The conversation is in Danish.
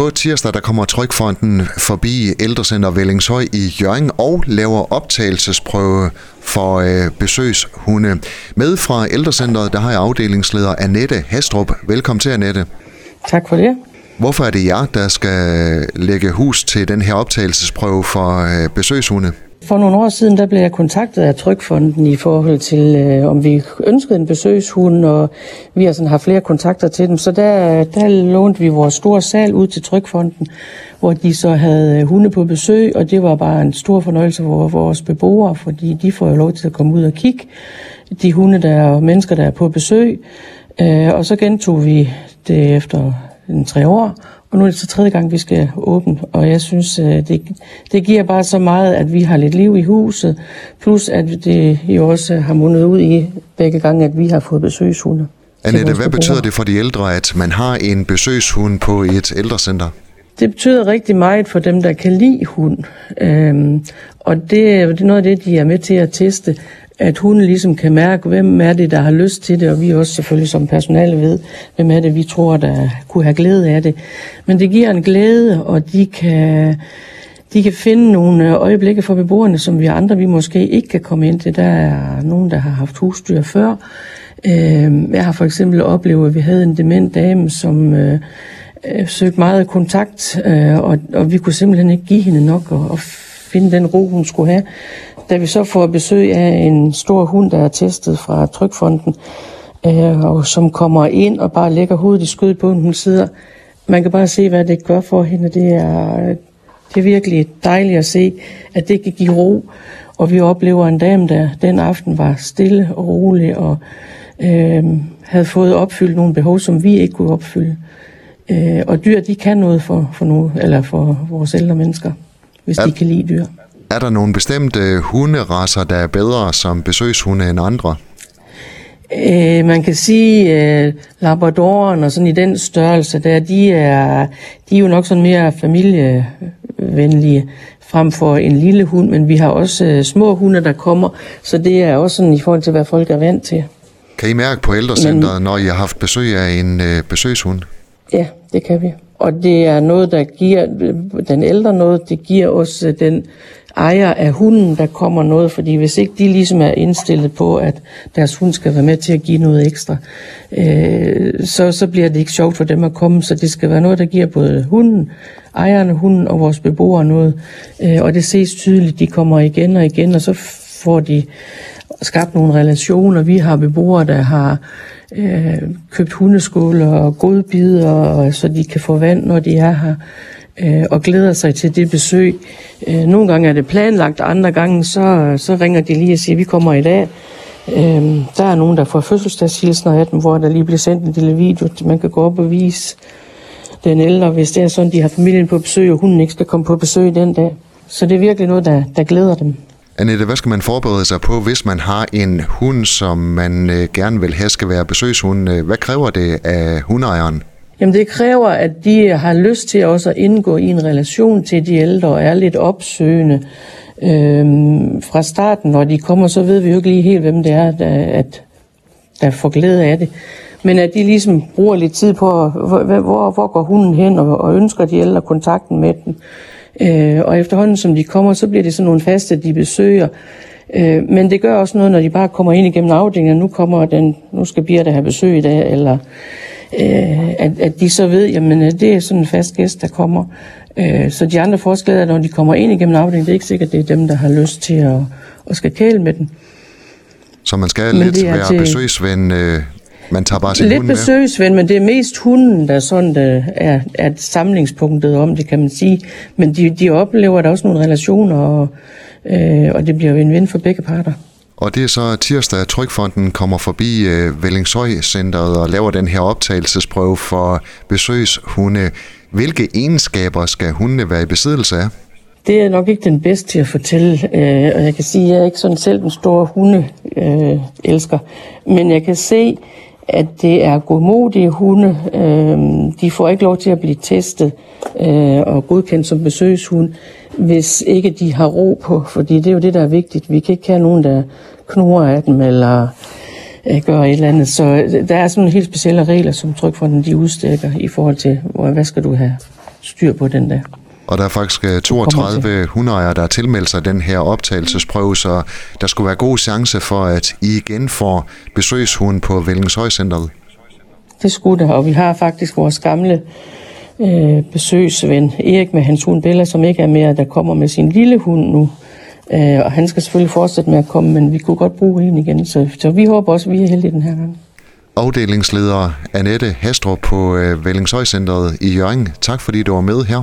På tirsdag der kommer Trykfonden forbi Ældrecenter Vellingshøj i Jørgen og laver optagelsesprøve for øh, besøgshunde. Med fra Ældrecenteret, der har jeg afdelingsleder Annette Hastrup. Velkommen til, Annette. Tak for det. Hvorfor er det jer, der skal lægge hus til den her optagelsesprøve for øh, besøgshunde? For nogle år siden, der blev jeg kontaktet af Trykfonden i forhold til, øh, om vi ønskede en besøgshund, og vi har sådan haft flere kontakter til dem. Så der, der lånte vi vores store sal ud til Trykfonden, hvor de så havde øh, hunde på besøg, og det var bare en stor fornøjelse for vores beboere, fordi de får jo lov til at komme ud og kigge. De hunde, der er mennesker, der er på besøg. Øh, og så gentog vi det efter en tre år, og nu er det så tredje gang, vi skal åbne, og jeg synes, øh, det, det giver bare så meget, at vi har lidt liv i huset, plus at det jo også har mundet ud i begge gange, at vi har fået besøgshunde. Annette, hvad betyder det for de ældre, at man har en besøgshund på et ældrecenter? Det betyder rigtig meget for dem, der kan lide hund. Øhm, og det, det er noget af det, de er med til at teste at hun ligesom kan mærke, hvem er det, der har lyst til det, og vi også selvfølgelig som personale ved, hvem er det, vi tror, der kunne have glæde af det. Men det giver en glæde, og de kan, de kan finde nogle øjeblikke for beboerne, som vi andre vi måske ikke kan komme ind til. Der er nogen, der har haft husdyr før. Øhm, jeg har for eksempel oplevet, at vi havde en dement dame, som øh, øh, søgte meget kontakt, øh, og, og vi kunne simpelthen ikke give hende nok og, og finde den ro, hun skulle have. Da vi så får besøg af en stor hund, der er testet fra Trykfonden, øh, og som kommer ind og bare lægger hovedet i skødet på hun sidder. Man kan bare se, hvad det gør for hende. Det er, det er virkelig dejligt at se, at det kan give ro. Og vi oplever en dame, der den aften var stille og rolig og øh, havde fået opfyldt nogle behov, som vi ikke kunne opfylde. Øh, og dyr, de kan noget for, for, nu, eller for vores ældre mennesker, hvis ja. de kan lide dyr. Er der nogle bestemte hunderasser, der er bedre som besøgshunde end andre? Øh, man kan sige, at øh, Labradoren og sådan i den størrelse der, de er, de er jo nok sådan mere familievenlige frem for en lille hund, men vi har også øh, små hunde, der kommer, så det er også sådan i forhold til, hvad folk er vant til. Kan I mærke på ældrecenteret, men, når I har haft besøg af en øh, besøgshund? Ja, det kan vi. Og det er noget, der giver den ældre noget, det giver os øh, den ejer af hunden, der kommer noget, fordi hvis ikke de ligesom er indstillet på, at deres hund skal være med til at give noget ekstra, øh, så, så bliver det ikke sjovt for dem at komme, så det skal være noget, der giver både hunden, ejerne, hunden og vores beboere noget, øh, og det ses tydeligt, de kommer igen og igen, og så får de skabt nogle relationer. Vi har beboere, der har øh, købt hundeskåler og godbider, så de kan få vand, når de er her øh, og glæder sig til det besøg. Øh, nogle gange er det planlagt, andre gange så, så ringer de lige og siger, vi kommer i dag. Øh, der er nogen, der får fødselsdagshilsner af dem, hvor der lige bliver sendt en lille video, man kan gå op og vise den ældre, hvis det er sådan, de har familien på besøg, og hunden ikke skal komme på besøg den dag. Så det er virkelig noget, der, der glæder dem. Annette, hvad skal man forberede sig på, hvis man har en hund, som man øh, gerne vil have skal være besøgshund? Øh, hvad kræver det af hundeejeren? Jamen det kræver, at de har lyst til også at indgå i en relation til de ældre og er lidt opsøgende. Øhm, fra starten, når de kommer, så ved vi jo ikke lige helt, hvem det er, der, at, der får glæde af det. Men at de ligesom bruger lidt tid på, hvor, hvor, hvor går hunden hen, og, og ønsker de ældre kontakten med den. Øh, og efterhånden som de kommer, så bliver det sådan nogle faste, de besøger. Øh, men det gør også noget, når de bare kommer ind igennem afdelingen, nu kommer den, nu skal Birte have besøg i dag, eller øh, at, at de så ved, jamen øh, det er sådan en fast gæst, der kommer. Øh, så de andre forskelle, når de kommer ind igennem afdelingen, det er ikke sikkert, det er dem, der har lyst til at, at skal kæle med den. Så man skal men lidt være til, besøgsven, øh, man tager bare sin Lidt besøgsven, men det er mest hunden, der sådan der er, er samlingspunktet om det, kan man sige. Men de, de oplever der også nogle relationer, og, øh, og det bliver jo en vind for begge parter. Og det er så tirsdag, at Trykfonden kommer forbi øh, Vellingshøj-centret og laver den her optagelsesprøve for besøgshunde. Hvilke egenskaber skal hundene være i besiddelse af? Det er nok ikke den bedste til at fortælle, øh, og jeg kan sige, at jeg er ikke sådan selv en stor hunde øh, elsker, men jeg kan se, at det er godmodige hunde. Øh, de får ikke lov til at blive testet øh, og godkendt som besøgshund, hvis ikke de har ro på, fordi det er jo det, der er vigtigt. Vi kan ikke have nogen, der knurrer af dem eller øh, gør et eller andet. Så øh, der er sådan nogle helt specielle regler, som Trykfonden de udstikker i forhold til, hvor, hvad skal du have styr på den der. Og der er faktisk 32 hundeejere, der har tilmeldt sig den her optagelsesprøve, så der skulle være god chance for, at I igen får besøgshund på Vellingshøjcenteret. Det skulle der, og vi har faktisk vores gamle øh, besøgsven Erik med hans hund Bella, som ikke er mere, der kommer med sin lille hund nu. Øh, og han skal selvfølgelig fortsætte med at komme, men vi kunne godt bruge en igen, så, så vi håber også, at vi er heldige den her gang. Afdelingsleder Annette Hastrup på øh, Vellingshøjcenteret i Jørgen. Tak fordi du var med her.